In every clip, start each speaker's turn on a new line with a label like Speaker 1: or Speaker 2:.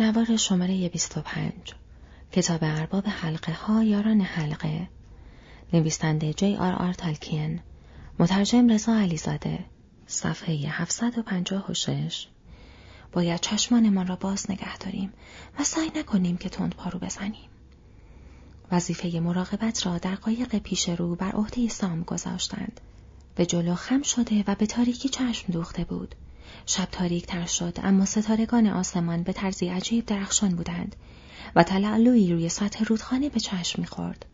Speaker 1: نوار شماره 25 کتاب ارباب حلقه ها یاران حلقه. نویسنده جی آر آر تالکین مترجم رضا علیزاده. صفحه 756 باید چشمانمان را باز نگه داریم و سعی نکنیم که تند پارو بزنیم. وظیفه مراقبت را در قایق پیش رو بر عهده سام گذاشتند. به جلو خم شده و به تاریکی چشم دوخته بود. شب تاریک تر شد اما ستارگان آسمان به طرزی عجیب درخشان بودند و تلالوی روی سطح رودخانه به چشم می‌خورد.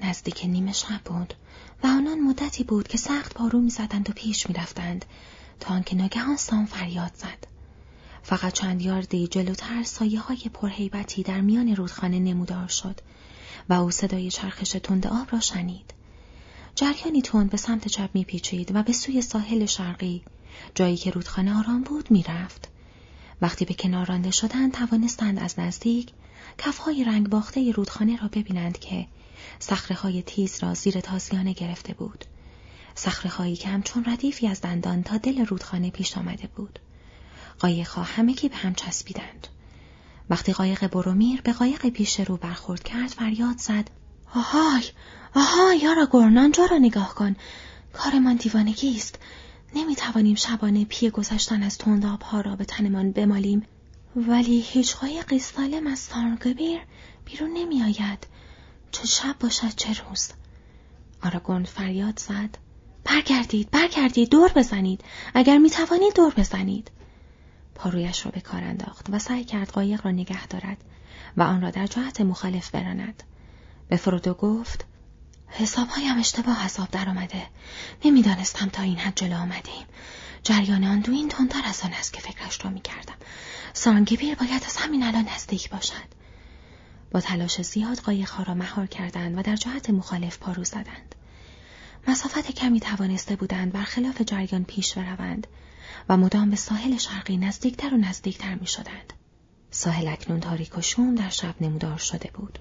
Speaker 1: نزدیک نیمه شب بود و آنان مدتی بود که سخت پارو می‌زدند و پیش می‌رفتند تا آنکه ناگهان سام فریاد زد. فقط چند یاردی جلوتر سایه های پرهیبتی در میان رودخانه نمودار شد و او صدای چرخش تند آب را شنید. جریانی تند به سمت چپ میپیچید و به سوی ساحل شرقی جایی که رودخانه آرام بود می‌رفت. وقتی به کنار رانده شدند توانستند از نزدیک کفهای رنگ باخته رودخانه را ببینند که های تیز را زیر تازیانه گرفته بود. هایی که همچون ردیفی از دندان تا دل رودخانه پیش آمده بود. قایقها همگی به هم چسبیدند. وقتی قایق برومیر به قایق پیش رو برخورد کرد فریاد زد آهای آهای یارا گرنان جا را نگاه کن کارمان دیوانگی است نمی توانیم شبانه پی گذشتن از ها را به تنمان بمالیم. ولی هیچ قایقی سالم از سارگبیر بیرون نمی آید چه شب باشد چه روز؟ آراگون فریاد زد. برگردید برگردید دور بزنید. اگر می توانید دور بزنید. پارویش را به کار انداخت و سعی کرد قایق را نگه دارد و آن را در جهت مخالف براند. به فرودو گفت حسابهایم اشتباه حساب در آمده. نمی‌دانستم تا این حد جلو آمدیم. جریان آن دوین تندتر از آن است که فکرش را می‌کردم. سانگیبیر باید از همین الان نزدیک باشد. با تلاش زیاد قایقها را مهار کردند و در جهت مخالف پارو زدند. مسافت کمی توانسته بودند برخلاف جریان پیش بروند و مدام به ساحل شرقی نزدیکتر و نزدیکتر می شدند. ساحل اکنون تاریک و شوم در شب نمودار شده بود.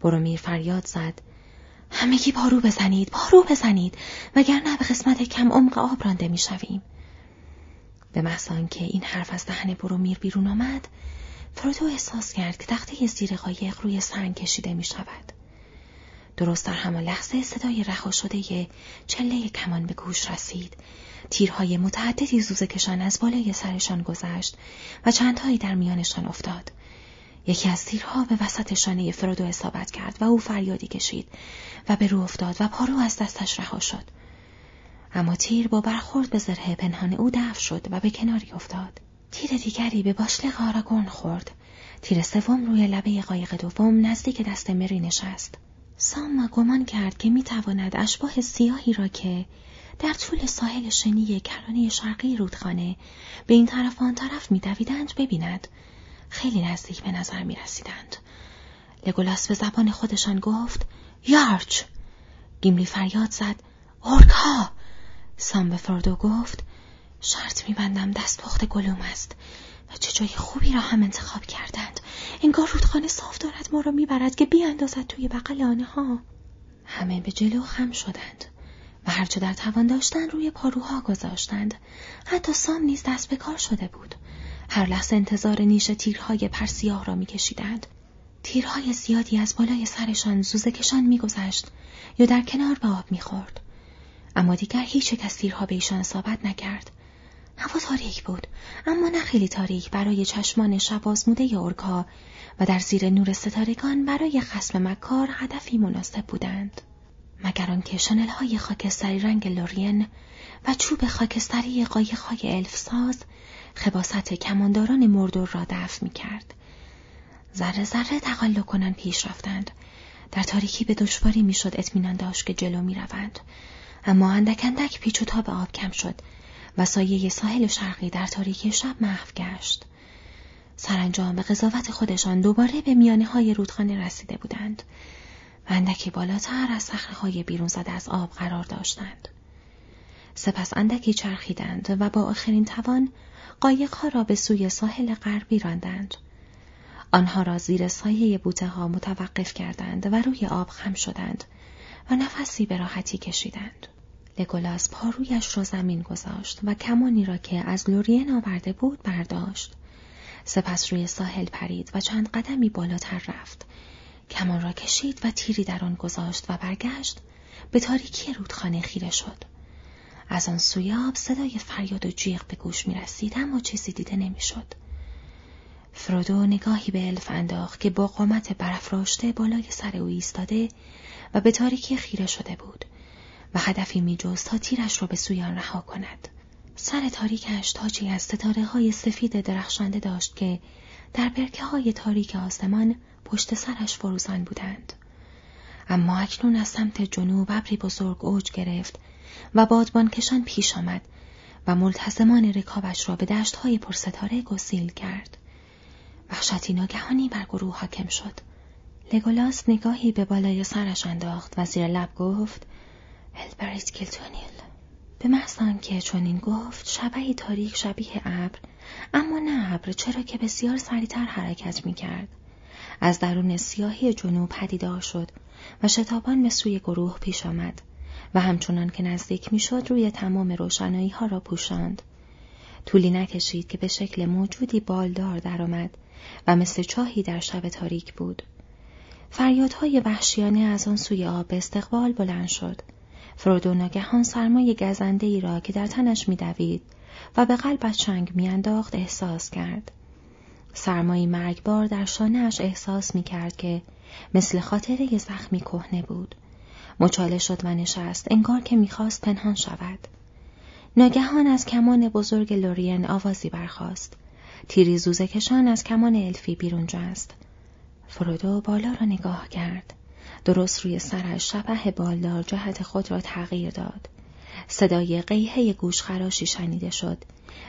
Speaker 1: برومیر فریاد زد همگی پارو بزنید پارو بزنید وگرنه به قسمت کم عمق آب رانده می‌شویم به محض که این حرف از دهن برومیر بیرون آمد فرودو احساس کرد که تخته زیر قایق روی سنگ کشیده می شود. درست در همان لحظه صدای رها شده چله کمان به گوش رسید. تیرهای متعددی زوزه کشان از بالای سرشان گذشت و چندهایی در میانشان افتاد. یکی از تیرها به وسط شانه فرودو اصابت کرد و او فریادی کشید و به رو افتاد و پارو از دستش رها شد. اما تیر با برخورد به زره پنهان او دفع شد و به کناری افتاد. تیر دیگری به باشلق آراگون خورد. تیر سوم روی لبه قایق دوم نزدیک دست مری نشست. سام گمان کرد که می‌تواند اشباه سیاهی را که در طول ساحل شنی کرانه شرقی رودخانه به این طرف آن طرف میدویدند ببیند خیلی نزدیک به نظر می رسیدند. لگولاس به زبان خودشان گفت یارچ! گیملی فریاد زد اورک‌ها! سام به فردو گفت شرط میبندم دست پخت گلوم است و چه جای خوبی را هم انتخاب کردند. انگار رودخانه صاف دارد ما را می‌برد که بیاندازد توی بغل آنها. همه به جلو خم شدند و هرچه در توان داشتن روی پاروها گذاشتند. حتی سام نیز دست به کار شده بود. هر لحظه انتظار نیش تیرهای پرسیاه را میکشیدند. تیرهای زیادی از بالای سرشان زوزکشان میگذشت یا در کنار به آب می‌خورد. اما دیگر هیچ یک از تیرها به ایشان اصابت نکرد. هوا تاریک بود اما نه خیلی تاریک برای چشمان شب آزموده اورکا و در زیر نور ستارگان برای خسم مکار هدفی مناسب بودند. مگر آنکه شنلهای خاکستری رنگ لورین و چوب خاکستری قایقهای الف ساز خباست کمانداران مردور را دفع می کرد. ذره ذره تقلق کنن پیش رفتند. در تاریکی به دشواری می‌شد اطمینان داشت که جلو می روند. اما اندک اندک پیچ و تاب آب کم شد و سایه ساحل شرقی در تاریکی شب محو گشت. سرانجام به قضاوت خودشان دوباره به میانه های رودخانه رسیده بودند و اندکی بالاتر از های بیرون زده از آب قرار داشتند. سپس اندکی چرخیدند و با آخرین توان قایقها را به سوی ساحل غربی راندند. آنها را زیر سایه بوته ها متوقف کردند و روی آب خم شدند و نفسی به راحتی کشیدند. لگولاس پارویش را زمین گذاشت و کمانی را که از لورین آورده بود برداشت سپس روی ساحل پرید و چند قدمی بالاتر رفت. کمان را کشید و تیری در آن گذاشت و برگشت به تاریکی رودخانه خیره شد. از آن سوی آب صدای فریاد و جیغ به گوش می رسید اما چیزی دیده نمی‌شد. فرودو نگاهی به الف انداخت که با قامت برافراشته بالای سر او ایستاده و به تاریکی خیره شده بود و هدفی می تا تیرش را به سوی آن رها کند. سر تاریکش تاجی از ستاره های سفید درخشنده داشت که در برکه های تاریک آسمان پشت سرش فروزان بودند. اما اکنون از سمت جنوب ابری بزرگ اوج گرفت و بادبانکشان پیش آمد و ملتزمان رکابش را به دشت های پرستاره گسیل کرد. وحشتی ناگهانی بر گروه حاکم شد. لگولاس نگاهی به بالای سرش انداخت و زیر لب گفت البریت کلتونیل به محض که چنین گفت شبهی تاریک شبیه ابر اما نه ابر چرا که بسیار سریعتر حرکت می کرد. از درون سیاهی جنوب پدیدار شد و شتابان به سوی گروه پیش آمد و همچنان که نزدیک می‌شد روی تمام روشنایی ها را پوشاند. طولی نکشید که به شکل موجودی بالدار درآمد و مثل چاهی در شب تاریک بود. فریادهای وحشیانه از آن سوی آب به استقبال بلند شد. فرودو ناگهان سرمای گزنده ای را که در تنش میدوید و به قلبش چنگ میانداخت احساس کرد. سرمایی مرگبار در شانهاش احساس می کرد که مثل خاطره زخمی کهنه بود. مچاله شد و نشست انگار که می‌خواست پنهان شود. ناگهان از کمان بزرگ لورین آوازی برخاست. تیری زوزه کشان از کمان الفی بیرون جست. فرودو بالا را نگاه کرد. درست روی سرش شبه بالدار جهت خود را تغییر داد. صدای قیهه گوشخراشی شنیده شد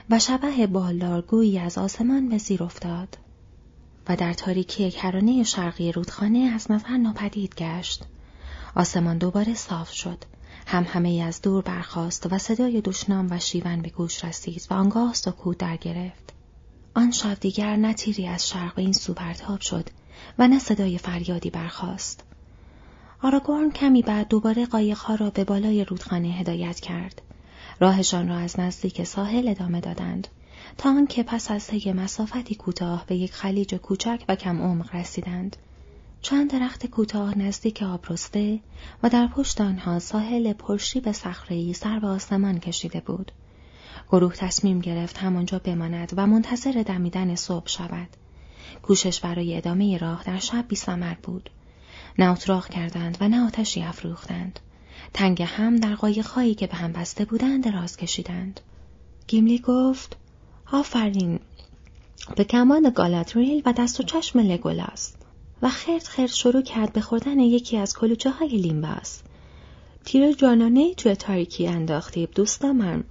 Speaker 1: و شبه بالدار گویی از آسمان به زیر افتاد و در تاریکی کرانه شرقی رودخانه از نظر ناپدید گشت. آسمان دوباره صاف شد. هم همه از دور برخاست و صدای دشنام و شیون به گوش رسید و آنگاه سکوت در گرفت. آن شب دیگر نه تیری از شرق این سو پرتاب شد و نه صدای فریادی برخاست. آراگورن کمی بعد دوباره قایقها را به بالای رودخانه هدایت کرد. راهشان را از نزدیک ساحل ادامه دادند تا آنکه پس از طی مسافتی کوتاه به یک خلیج کوچک و کم عمق رسیدند. چند درخت کوتاه نزدیک آبرسته و در پشت آنها ساحل به صخره‌ای سر به آسمان کشیده بود. گروه تصمیم گرفت همانجا بماند و منتظر دمیدن صبح شود. کوشش برای ادامه راه در شب بی بود. نه اتراق کردند و نه آتشی افروختند. تنگ هم در قایقهایی که به هم بسته بودند دراز کشیدند. گیملی گفت آفرین به کمان گالادریل و دست و چشم لگولاس و خرد خرد شروع کرد به خوردن یکی از کلوچه های لیمباس. تیر جانانه توی تاریکی انداختیم دوست من.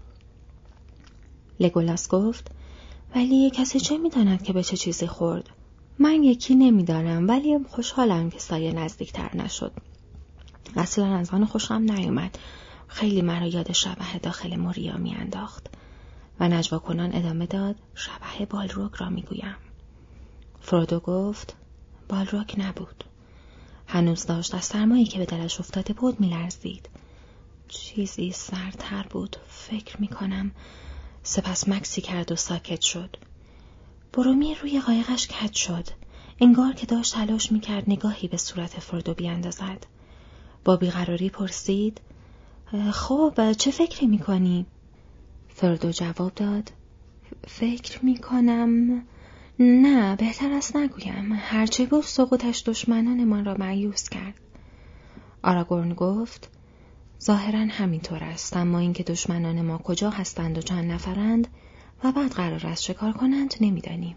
Speaker 1: لگولاس گفت ولی کسی چه می‌داند که به چه چیزی خورد؟ من یکی نمیدارم ولی خوشحالم که سایه نزدیکتر نشد. اصلا از آن خوشم نیومد. خیلی مرا یاد شبه داخل موریا میانداخت و نجوا کنان ادامه داد شبه بالروک را می‌گویم. فرودو گفت بالروک نبود. هنوز داشت از سرمایی که به دلش افتاده بود میلرزید. چیزی سرتر بود فکر می‌کنم سپس مکسی کرد و ساکت شد. برومی روی قایقش کج شد. انگار که داشت تلاش می‌کرد نگاهی به صورت فردو بیاندازد. با بیقراری پرسید خب چه فکری می‌کنی؟ فردو جواب داد فکر می‌کنم نه بهتر است نگویم. هرچه بود سقوطش دشمنان ما را معیوس کرد. آراگورن گفت ظاهرا همینطور است اما اینکه دشمنان ما کجا هستند و چند نفرند و بعد قرار است شکار کنند نمی‌دانیم.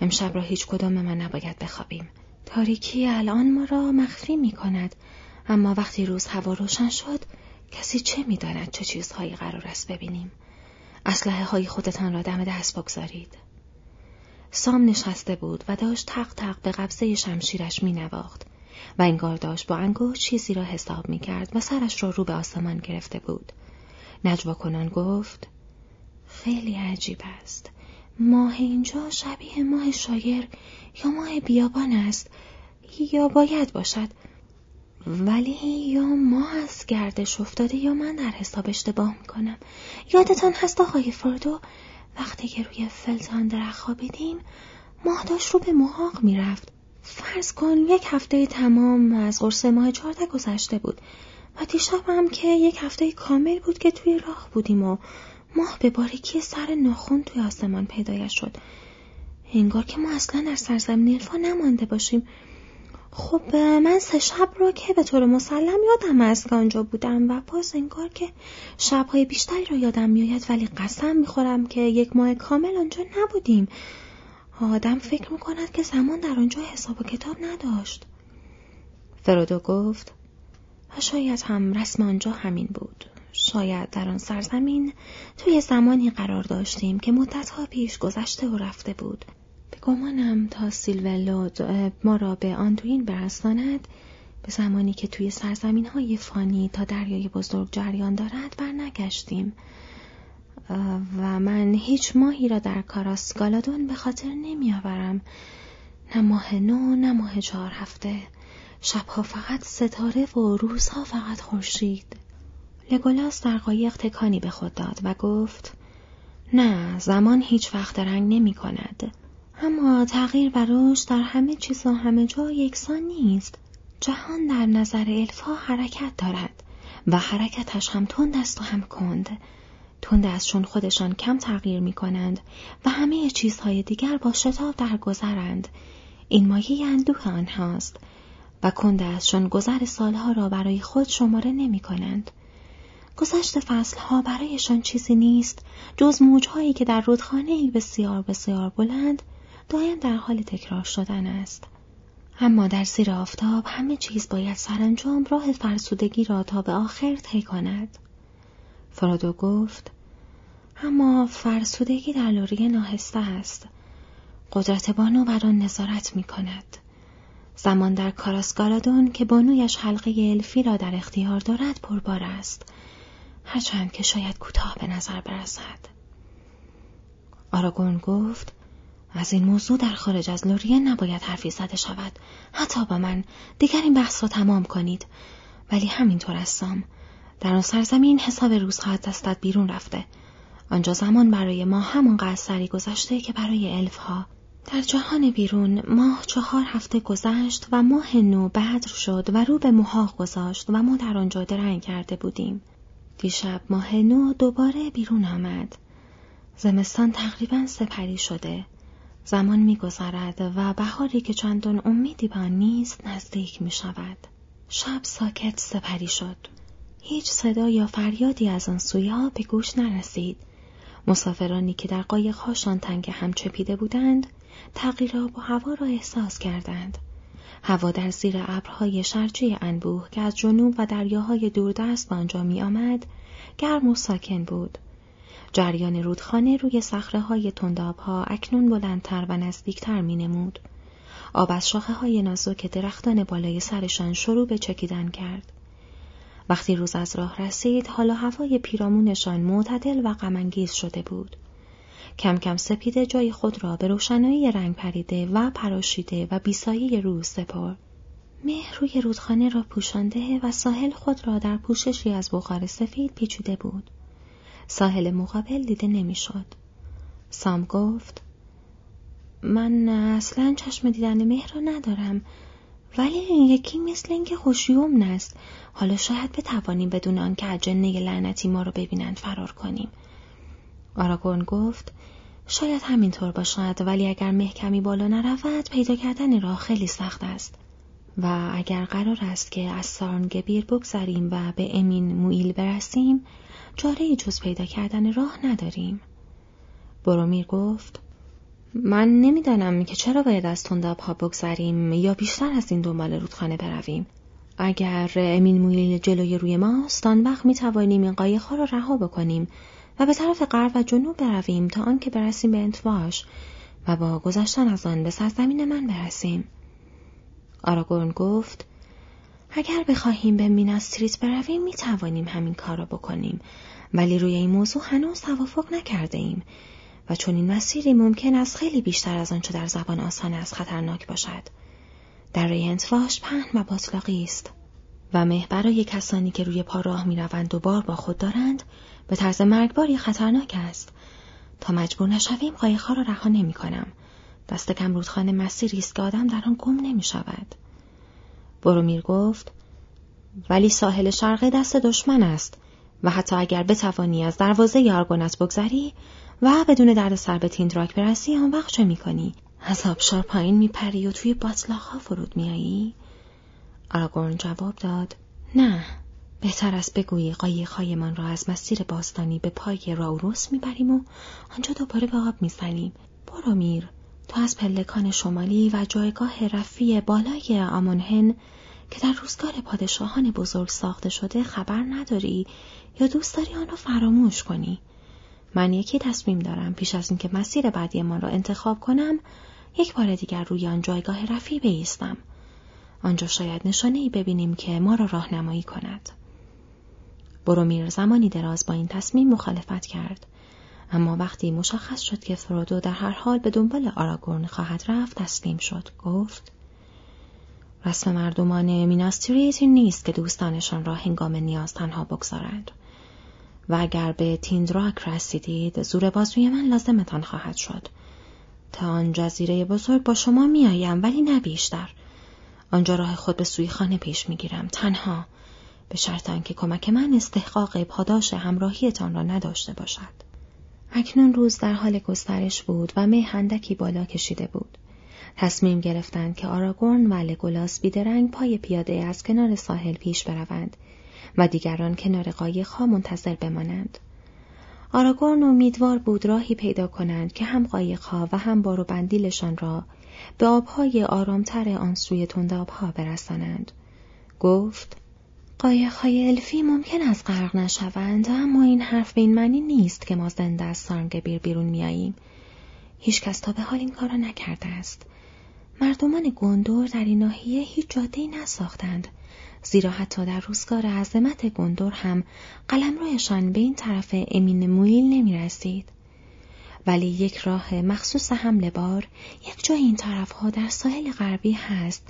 Speaker 1: امشب را هیچ کدام من نباید بخوابیم. تاریکی الان ما را مخفی می کند اما وقتی روز هوا روشن شد کسی چه می‌داند چه چیزهایی قرار است ببینیم. اسلحه های خودتان را دم دست بگذارید. سام نشسته بود و داشت تق تق به قبضه شمشیرش می نواخت و انگار داشت با انگوش چیزی را حساب می کرد و سرش را رو به آسمان گرفته بود. نجوا کنان گفت خیلی عجیب است. ماه اینجا شبیه ماه شایر یا ماه بیابان است. یا باید باشد. ولی یا ما از گردش افتاده یا من در حساب اشتباه می‌کنم. یادتان هست آقای فردو وقتی که روی فلزان درخت خوابیدیم ماه داشت رو به محاق می‌رفت. فرض کن یک هفته تمام از قرص ماه چهارده گذشته بود و دیشب هم که یک هفته کامل بود که توی راه بودیم و ماه به باریکی سر ناخون توی آسمان پیدایش شد. انگار که ما اصلا در سرزمین الفا نمانده باشیم. خب من سه شب رو که به طور مسلم یادم که آنجا بودم و باز انگار که شبهای بیشتری رو یادم میآید ولی قسم می‌خورم که یک ماه کامل آنجا نبودیم. آدم فکر می‌کند که زمان در آنجا حساب و کتاب نداشت. فرودو گفت شاید هم رسم آنجا همین بود. شاید در آن سرزمین توی زمانی قرار داشتیم که مدتها پیش گذشته و رفته بود. گمانم تا سیلولو ما را به آندوین برساند. به زمانی که توی سرزمین های فانی تا دریای بزرگ جریان دارد برنگشتیم. و من هیچ ماهی را در کاراس گالادون به خاطر نمیآورم. نه ماه نو نه ماه چهار هفته. شبها فقط ستاره و روزها فقط خورشید. لگولاس در قایق تکانی به خود داد و گفت نه زمان هیچ وقت رنگ نمی کند اما تغییر رشد در همه چیز و همه جا یکسان نیست. جهان در نظر الفا حرکت دارد و حرکتش هم تند است و هم کند. تند است چون خودشان کم تغییر می کنند و همه چیزهای دیگر با شتاب درگذرند این مایه اندوه آنهاست و کند است چون گذر سالها را برای خود شماره نمی کنند. گذشت فصلها برایشان چیزی نیست جز موجهایی که در رودخانه بسیار بسیار بلند دایم در حال تکرار شدن است. اما در زیر آفتاب همه چیز باید سرانجام راه فرسودگی را تا به آخر طی کند. فرادو گفت اما فرسودگی در لوری ناهسته است. قدرت بانو بر آن نظارت می کند. زمان در کاراسگارادون که بانویش حلقه الفی را در اختیار دارد پربار است. هرچند که شاید کوتاه به نظر برسد. آراگون گفت از این موضوع در خارج از لوریه نباید حرفی زده شود. حتی با من دیگر این بحث را تمام کنید. ولی همینطور هستم. در آن سرزمین حساب روزها از دستت بیرون رفته. آنجا زمان برای ما همانقدر سری گذشته که برای الف ها. در جهان بیرون ماه چهار هفته گذشت و ماه نو بدر شد و رو به محاق گذاشت و ما در آنجا درنگ کرده بودیم. دیشب ماه نو دوباره بیرون آمد. زمستان تقریبا سپری شده. زمان میگذرد و بهاری که چندان امیدی به آن نیست نزدیک می شود. شب ساکت سپری شد. هیچ صدا یا فریادی از آن سویا به گوش نرسید. مسافرانی که در قایقهاشان تنگ هم چپیده بودند، تغییر آب و هوا را احساس کردند. هوا در زیر ابرهای شرجی انبوه که از جنوب و دریاهای دوردست به آنجا می آمد، گرم و ساکن بود. جریان رودخانه روی سخره های تندابها اکنون بلندتر و نزدیکتر می نمود. آب از شاخه های نازک درختان بالای سرشان شروع به چکیدن کرد. وقتی روز از راه رسید حالا هوای پیرامونشان معتدل و غمانگیز شده بود. کم کم سپیده جای خود را به روشنایی رنگ پریده و پراشیده و بیسایه روز سپر. مه روی رودخانه را پوشانده و ساحل خود را در پوششی از بخار سفید پیچیده بود. ساحل مقابل دیده نمی‌شد. سام گفت من اصلا چشم دیدن مه را ندارم ولی این یکی مثل اینکه خوشیوم است حالا شاید بتوانیم بدون آنکه اجنه لعنتی ما را ببینند فرار کنیم. آراگون گفت شاید همینطور باشد ولی اگر محکمی بالا نرود پیدا کردن راه خیلی سخت است. و اگر قرار است که از سارنگبیر بگذریم و به امین مویل برسیم چاره جز پیدا کردن راه نداریم برومیر گفت من نمی‌دانم که چرا باید از تنداب ها بگذریم یا بیشتر از این دنبال رودخانه برویم اگر امین مویل جلوی روی ماست آن وقت می توانیم این قایق ها را رها بکنیم و به طرف غرب و جنوب برویم تا آنکه برسیم به انتواش و با گذشتن از آن به سرزمین من برسیم. آراگورن گفت اگر بخواهیم به میناستریت برویم می توانیم همین کار را بکنیم ولی روی این موضوع هنوز توافق نکرده ایم و چون این مسیری ممکن است خیلی بیشتر از آنچه در زبان آسان است خطرناک باشد. در انتواش پهن و باطلاقی است و مه برای کسانی که روی پا راه می روند و بار با خود دارند به طرز مرگباری خطرناک است. تا مجبور نشویم قایقها را رها نمی کنم. دست کم رودخانه مسیری است که آدم در آن گم نمی شود. برومیر گفت ولی ساحل شرقی دست دشمن است و حتی اگر بتوانی از دروازه یارگونت بگذری و بدون درد سر به تیندراک برسی آن وقت چه می‌کنی؟ از آبشار پایین میپری و توی باطلاقها فرود میایی آراگورن جواب داد نه بهتر است بگویی قایقهایمان را از مسیر باستانی به پای راوروس می‌بریم و آنجا دوباره به آب می‌زنیم. برو میر تو از پلکان شمالی و جایگاه رفی بالای آمونهن که در روزگار پادشاهان بزرگ ساخته شده خبر نداری یا دوست داری آن را فراموش کنی؟ من یکی تصمیم دارم پیش از اینکه مسیر بعدی ما را انتخاب کنم یک بار دیگر روی آن جایگاه رفی بیستم. آنجا شاید نشانه ای ببینیم که ما را راهنمایی کند. برومیر زمانی دراز با این تصمیم مخالفت کرد. اما وقتی مشخص شد که فرودو در هر حال به دنبال آراگورن خواهد رفت تسلیم شد. گفت رسم مردمان میناستریت نیست که دوستانشان را هنگام نیاز تنها بگذارند. و اگر به تیندراک رسیدید زور بازوی من لازمتان خواهد شد. تا آن جزیره بزرگ با شما میآیم ولی نه بیشتر. آنجا راه خود به سوی خانه پیش می‌گیرم. تنها. به شرط آنکه کمک من استحقاق پاداش همراهیتان را نداشته باشد. اکنون روز در حال گسترش بود و می هندکی بالا کشیده بود تصمیم گرفتند که آراگورن و لگولاس بیدرنگ پای پیاده از کنار ساحل پیش بروند و دیگران کنار قایقها منتظر بمانند. آراگورن امیدوار بود راهی پیدا کنند که هم قایقها و هم بارو بندیلشان را به آبهای آرامتر آن سوی تندابها برسانند. گفت قایقهای الفی ممکن است غرق نشوند اما این حرف به این معنی نیست که ما زنده از سارنگبیر بیرون میاییم. هیچکس تا به حال این کار را نکرده است. مردمان گندور در این ناحیه هیچ جاده‌ای نساختند زیرا حتی در روزگار عظمت گندور هم قلمرویشان به این طرف امین مویل نمی رسید. ولی یک راه مخصوص حمله بار یک جای این طرف ها در ساحل غربی هست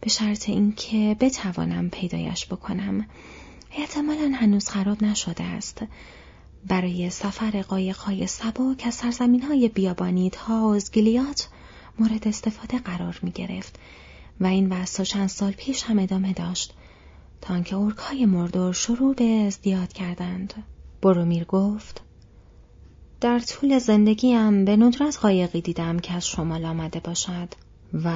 Speaker 1: به شرط اینکه بتوانم پیدایش بکنم. احتمالا هنوز خراب نشده است. برای سفر قایقهای سبک از سرزمین های بیابانی تا از گلیات مورد استفاده قرار می گرفت و این وضع چند سال پیش هم ادامه داشت تا آنکه های مردور شروع به ازدیاد کردند. برومیر گفت در طول زندگیم به ندرت قایقی دیدم که از شمال آمده باشد. و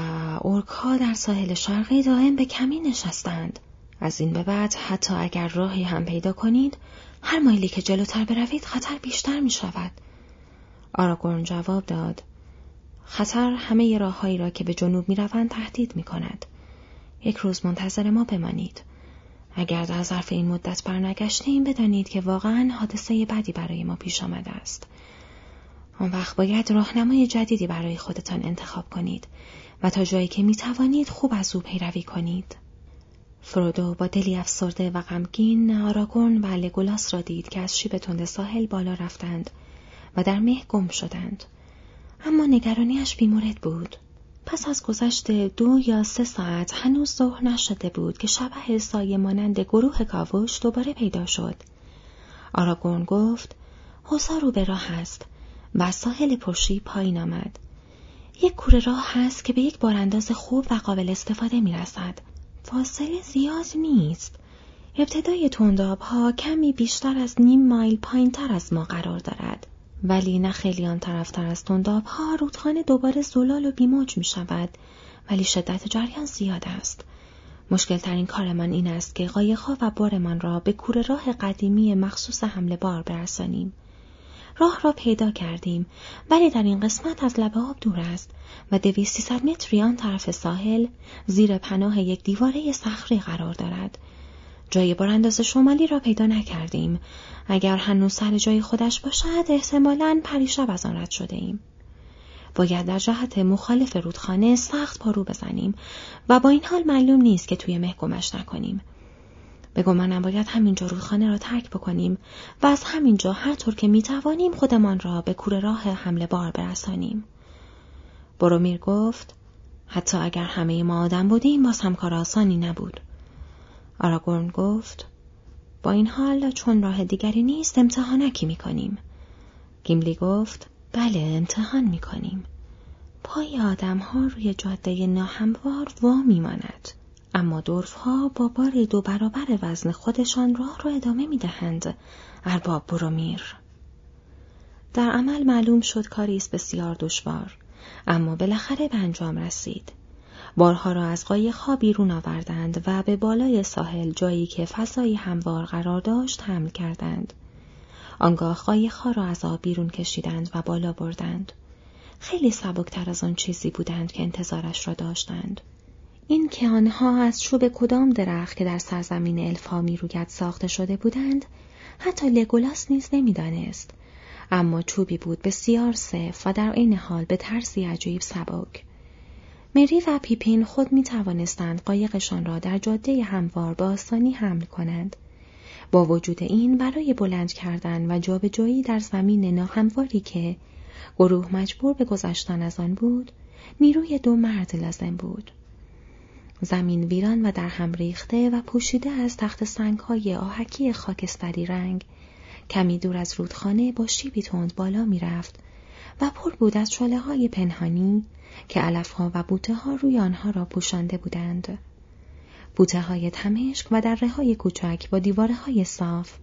Speaker 1: ها در ساحل شرقی دائم به کمی نشستند. از این به بعد حتی اگر راهی هم پیدا کنید هر مایلی که جلوتر بروید خطر بیشتر می شود. آراگورن جواب داد خطر همه راههایی را که به جنوب می روند تهدید می کند. یک روز منتظر ما بمانید. اگر در ظرف این مدت برنگشتیم بدانید که واقعا حادثه بدی برای ما پیش آمده است. آن وقت باید راهنمای جدیدی برای خودتان انتخاب کنید و تا جایی که می توانید خوب از او پیروی کنید. فرودو با دلی افسرده و غمگین آراگون و لگولاس را دید که از شیب تند ساحل بالا رفتند و در مه گم شدند. اما نگرانیش بیمورد بود. پس از گذشت دو یا سه ساعت هنوز ظهر نشده بود که شبه سایه مانند گروه کاوش دوباره پیدا شد. آراگون گفت حوزا رو به راه است و ساحل پرشی پایین آمد. یک کوره راه هست که به یک بارانداز خوب و قابل استفاده می رسد. فاصله زیاد نیست. ابتدای تنداب ها کمی بیشتر از نیم مایل پایین تر از ما قرار دارد. ولی نه خیلی آن طرفتر از تنداب ها رودخانه دوباره زلال و بیموج می شود ولی شدت جریان زیاد است. مشکل ترین کارمان این است که قایقها و بارمان را به کور راه قدیمی مخصوص حمله بار برسانیم. راه را پیدا کردیم ولی در این قسمت از لبه آب دور است و دویست متری آن طرف ساحل زیر پناه یک دیواره صخری قرار دارد جای برانداز شمالی را پیدا نکردیم. اگر هنوز سر جای خودش باشد احتمالا پریشب از آن رد شده ایم. باید در جهت مخالف رودخانه سخت پارو بزنیم و با این حال معلوم نیست که توی مه گمش نکنیم. به گمانم باید همینجا رودخانه را ترک بکنیم و از همینجا هر طور که می‌توانیم خودمان را به کوره راه حمل بار برسانیم. بورومیر گفت حتی اگر همه ما آدم بودیم باز هم کار آسانی نبود. آراگورن گفت با این حال چون راه دیگری نیست امتحانکی می کنیم. گیملی گفت بله امتحان می کنیم. پای آدم ها روی جاده ناهموار وا میماند. اما دورف ها با بار دو برابر وزن خودشان راه را ادامه می دهند. ارباب برومیر. در عمل معلوم شد کاری است بسیار دشوار اما بالاخره به انجام رسید. بارها را از قایقها بیرون آوردند و به بالای ساحل جایی که فضایی هموار قرار داشت حمل کردند. آنگاه قایقها را از آب بیرون کشیدند و بالا بردند. خیلی سبکتر از آن چیزی بودند که انتظارش را داشتند. این که آنها از چوب کدام درخت که در سرزمین الفا روید ساخته شده بودند حتی لگولاس نیز نمی‌دانست. اما چوبی بود بسیار صف و در عین حال به طرزی عجیب سبک. مری و پیپین خود می توانستند قایقشان را در جاده هموار به آسانی حمل کنند. با وجود این برای بلند کردن و جابجایی در زمین ناهمواری که گروه مجبور به گذشتن از آن بود نیروی دو مرد لازم بود. زمین ویران و در هم ریخته و پوشیده از تخت سنگهای آهکی خاکستری رنگ کمی دور از رودخانه با شیبی تند بالا می‌رفت و پر بود از شله های پنهانی که علفها و بوته ها روی آنها را پوشانده بودند. بوته های تمشک و دره های کوچک با دیواره های صاف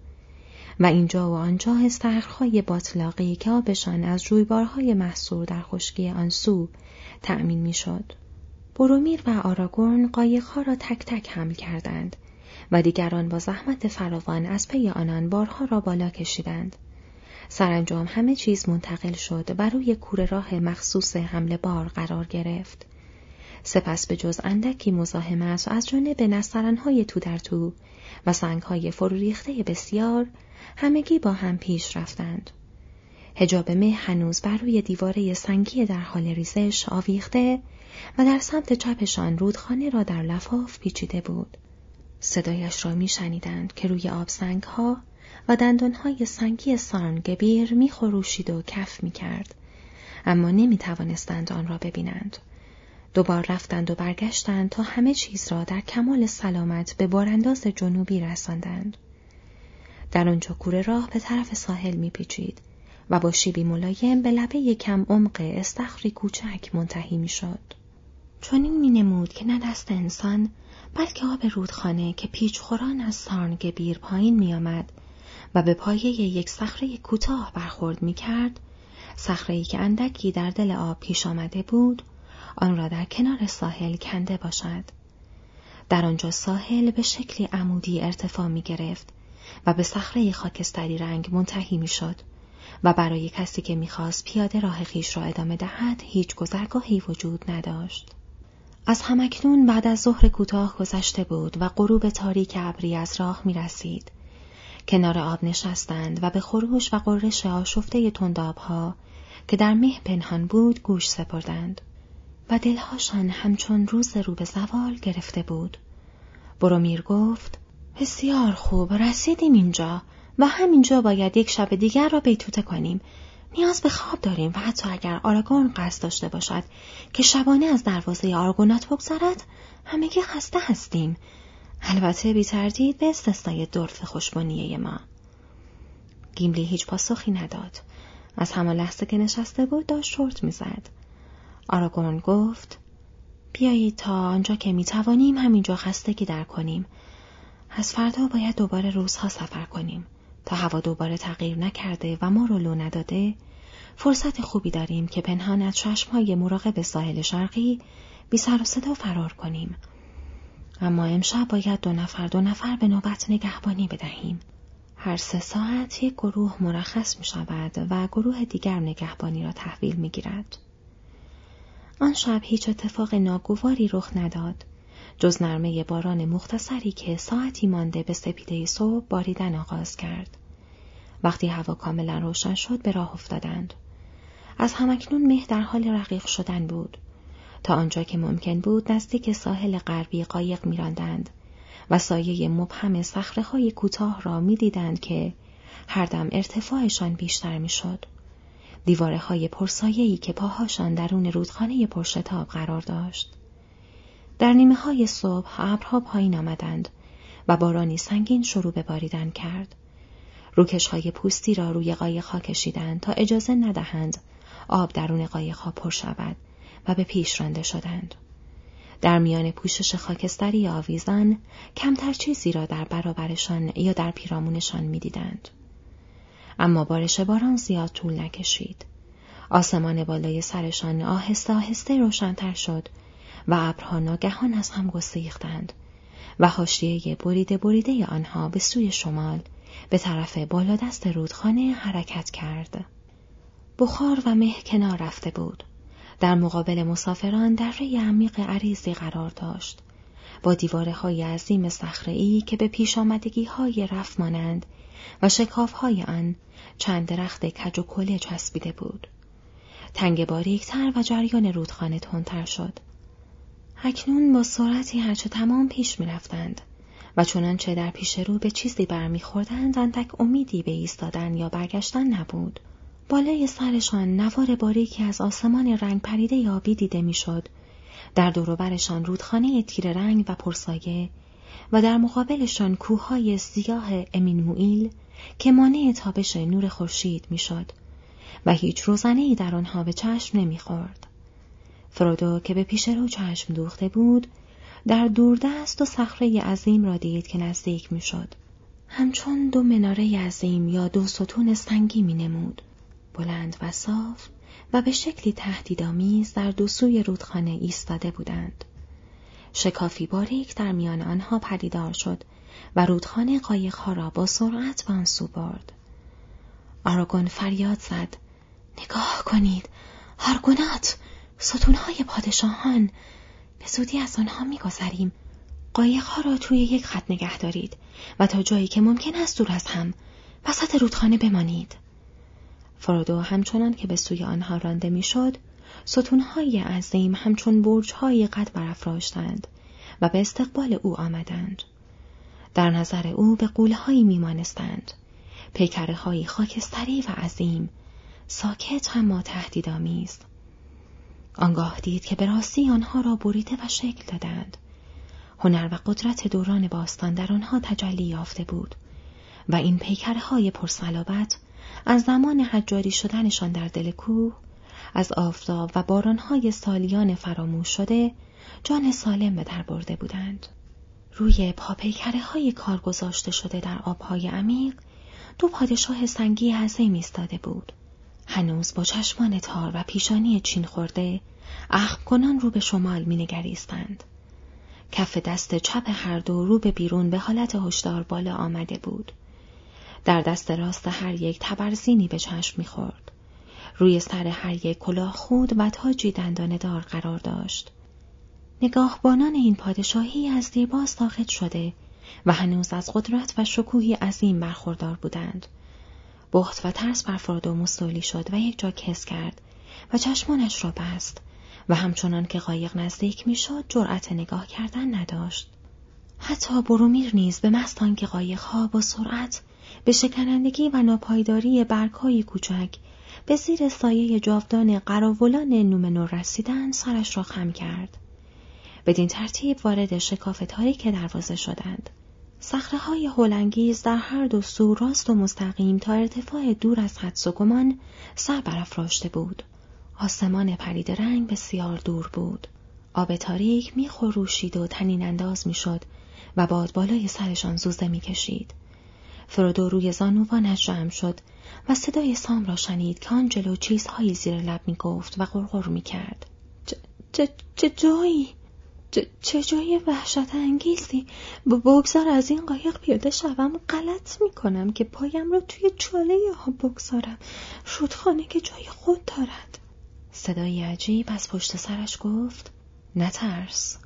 Speaker 1: و اینجا و آنجا استخرهای باطلاقی که آبشان از جویبارهای محصور در خشکی آن سو تأمین می‌شد. برومیر و آراگورن قایقها را تک تک حمل کردند و دیگران با زحمت فراوان از پی آنان بارها را بالا کشیدند. سرانجام همه چیز منتقل شد و روی کوره راه مخصوص حمل بار قرار گرفت. سپس به جز اندکی مزاحمت از جانب نسترنهای تو در تو و سنگهای فروریخته بسیار همگی با هم پیش رفتند. هجاب مه هنوز بر روی دیواره سنگی در حال ریزش آویخته و در سمت چپشان رودخانه را در لفاف پیچیده بود. صدایش را میشنیدند که روی آبسنگ ها و دندانهای سنگی سارنگبیر میخروشید و کف می‌کرد اما نمی توانستند آن را ببینند. دوبار رفتند و برگشتند تا همه چیز را در کمال سلامت به بارانداز جنوبی رساندند. در آنجا کوره راه به طرف ساحل میپیچید و با شیبی ملایم به لبه کم عمق استخری کوچک منتهی می‌شد. چون این می نمود که نه دست انسان بلکه آب رودخانه که پیچ خوران از سارنگ بیر پایین می آمد و به پایه یک صخره کوتاه برخورد می کرد صخره که اندکی در دل آب پیش آمده بود آن را در کنار ساحل کنده باشد در آنجا ساحل به شکلی عمودی ارتفاع می گرفت و به صخره خاکستری رنگ منتهی می شد و برای کسی که می‌خواست پیاده راه خیش را ادامه دهد هیچ گذرگاهی وجود نداشت. از همکنون بعد از ظهر کوتاه گذشته بود و غروب تاریک ابری از راه می رسید. کنار آب نشستند و به خروش و قررش آشفته تندابها که در مه پنهان بود گوش سپردند و دلهاشان همچون روز رو به زوال گرفته بود. برومیر گفت بسیار خوب رسیدیم اینجا و همینجا باید یک شب دیگر را بیتوته کنیم نیاز به خواب داریم و حتی اگر آراگون قصد داشته باشد که شبانه از دروازه آرگونات بگذرد همگی خسته هستیم. البته بی تردید به استثنای دورف خوشبانیه ما. گیملی هیچ پاسخی نداد. از همان لحظه که نشسته بود داشت شورت می‌زد. آراگون گفت بیایید تا آنجا که می توانیم همینجا خستگی در کنیم. از فردا باید دوباره روزها سفر کنیم. تا هوا دوباره تغییر نکرده و ما رو لو نداده فرصت خوبی داریم که پنهان از چشمهای مراقب ساحل شرقی بی سر و صدا فرار کنیم. اما امشب باید دو نفر دو نفر به نوبت نگهبانی بدهیم. هر سه ساعت یک گروه مرخص می شود و گروه دیگر نگهبانی را تحویل می گیرد. آن شب هیچ اتفاق ناگواری رخ نداد. جز نرمه باران مختصری که ساعتی مانده به سپیده صبح باریدن آغاز کرد. وقتی هوا کاملا روشن شد به راه افتادند. از همکنون مه در حال رقیق شدن بود. تا آنجا که ممکن بود نزدیک ساحل غربی قایق میراندند و سایه مبهم صخره های کوتاه را می‌دیدند که هر دم ارتفاعشان بیشتر می‌شد. دیواره های پرسایه‌ای که پاهاشان درون رودخانه پرشتاب قرار داشت. در نیمه های صبح ابرها پایین آمدند و بارانی سنگین شروع به باریدن کرد. روکش های پوستی را روی قایق ها کشیدند تا اجازه ندهند آب درون قایق ها پر شود و به پیش رانده شدند. در میان پوشش خاکستری آویزان کمتر چیزی را در برابرشان یا در پیرامونشان می‌دیدند. اما بارش باران زیاد طول نکشید. آسمان بالای سرشان آهسته آهسته روشنتر شد و ابرها ناگهان از هم گسیختند و حاشیه بریده بریده آنها به سوی شمال به طرف بالادست رودخانه حرکت کرد. بخار و مه کنار رفته بود. در مقابل مسافران در ری عمیق عریضی قرار داشت. با دیواره های عظیم صخره‌ای که به پیش آمدگی های رف مانند و شکاف های آن چند درخت کج و کله چسبیده بود. تنگ باریکتر و جریان رودخانه تندتر شد. اکنون با سرعتی هرچه تمام پیش می رفتند و چنانچه در پیش رو به چیزی برمیخوردند اندک امیدی به ایستادن یا برگشتن نبود. بالای سرشان نوار باریکی از آسمان رنگ پریده آبی دیده می‌شد. در دوروبرشان رودخانه تیر رنگ و پرسایه و در مقابلشان کوههای سیاه امین مویل که مانع تابش نور خورشید می‌شد و هیچ روزنه در آنها به چشم نمی‌خورد. فرودو که به پیش رو چشم دوخته بود در دوردست و صخره عظیم را دید که نزدیک می‌شد. همچون دو مناره عظیم یا دو ستون سنگی می نمود. بلند و صاف و به شکلی تهدیدآمیز در دو سوی رودخانه ایستاده بودند. شکافی باریک در میان آنها پدیدار شد و رودخانه قایقها را با سرعت به آن سو برد. آراگون فریاد زد نگاه کنید هارگونات ستونهای پادشاهان به زودی از آنها میگذریم. قایقها را توی یک خط نگه دارید و تا جایی که ممکن است دور از هم وسط رودخانه بمانید. فرودو همچنان که به سوی آنها رانده می‌شد ستونهای عظیم همچون برجهای قد برافراشتند و به استقبال او آمدند. در نظر او به قولهایی میمانستند. پیکره های خاکستری و عظیم ساکت اما تهدیدآمیز. آنگاه دید که به راستی آنها را بریده و شکل دادند هنر و قدرت دوران باستان در آنها تجلی یافته بود و این پیکره های پرسلابت از زمان حجاری شدنشان در دل کوه از آفتاب و بارانهای سالیان فراموش شده جان سالم به در برده بودند. روی پاپیکره های کار گذاشته شده در آبهای عمیق دو پادشاه سنگی عظیم ایستاده بود. هنوز با چشمان تار و پیشانی چین خورده اخم کنان رو به شمال مینگریستند. کف دست چپ هر دو رو به بیرون به حالت هشدار بالا آمده بود. در دست راست هر یک تبرزینی به چشم می‌خورد. روی سر هر یک کلاه خود و تاجی دندانه دار قرار داشت. نگاهبانان این پادشاهی از دیرباز ساخت شده و هنوز از قدرت و شکوهی عظیم برخوردار بودند. بخت و ترس بر فرودو مستولی شد و یک جا کس کرد و چشمانش را بست و همچنان که قایق نزدیک می‌شد جرأت نگاه کردن نداشت. حتی برومیر نیز به مستان که قایقها با سرعت به شکنندگی و ناپایداری برگهای کوچک به زیر سایه جاودان قراولان نومنور رسیدن سرش را خم کرد. بدین ترتیب وارد شکاف تاریک دروازه شدند. سخره های هولنگیز در هر دو سو راست و مستقیم تا ارتفاع دور از حدس و گمان سر برافراشته بود. آسمان پرید رنگ بسیار دور بود. آب تاریک میخوروشید و تنین انداز می‌شد و باد بالای سرشان زوزه می‌کشید. فرودو روی زانوانش جمع شد و صدای سام را شنید که آن جلو چیزهایی زیر لب می گفت و غرغر می کرد. چه جایی؟ چه جای وحشت انگیزی؟ بگذار از این قایق پیاده شوم. غلط می کنم که پایم را توی چاله ها بگذارم. رودخانه که جای خود دارد. صدای عجیب از پشت سرش گفت نترس.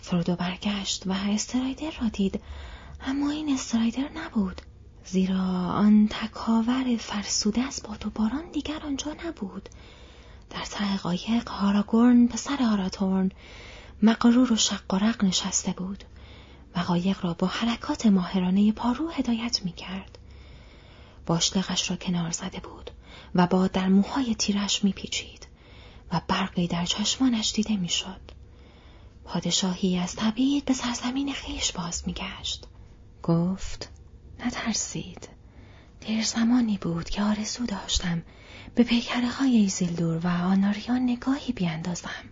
Speaker 1: فرودو برگشت و استرایدر را دید. اما این استرایدر نبود. زیرا آن تکاور فرسوده از باد و باران دیگر آنجا نبود. در ته قایق هاراگورن پسر آراتورن مقرور و شق و رق نشسته بود و قایق را با حرکات ماهرانه پارو هدایت می کرد. باشلقش را کنار زده بود و با در موهای تیرش می پیچید و برقی در چشمانش دیده می شد. پادشاهی از طبیعت به سرزمین خیش باز می گشت. گفت نترسید در زمانی بود که آرزو داشتم به پیکره های ایزیلدور و آناریا نگاهی بیاندازم.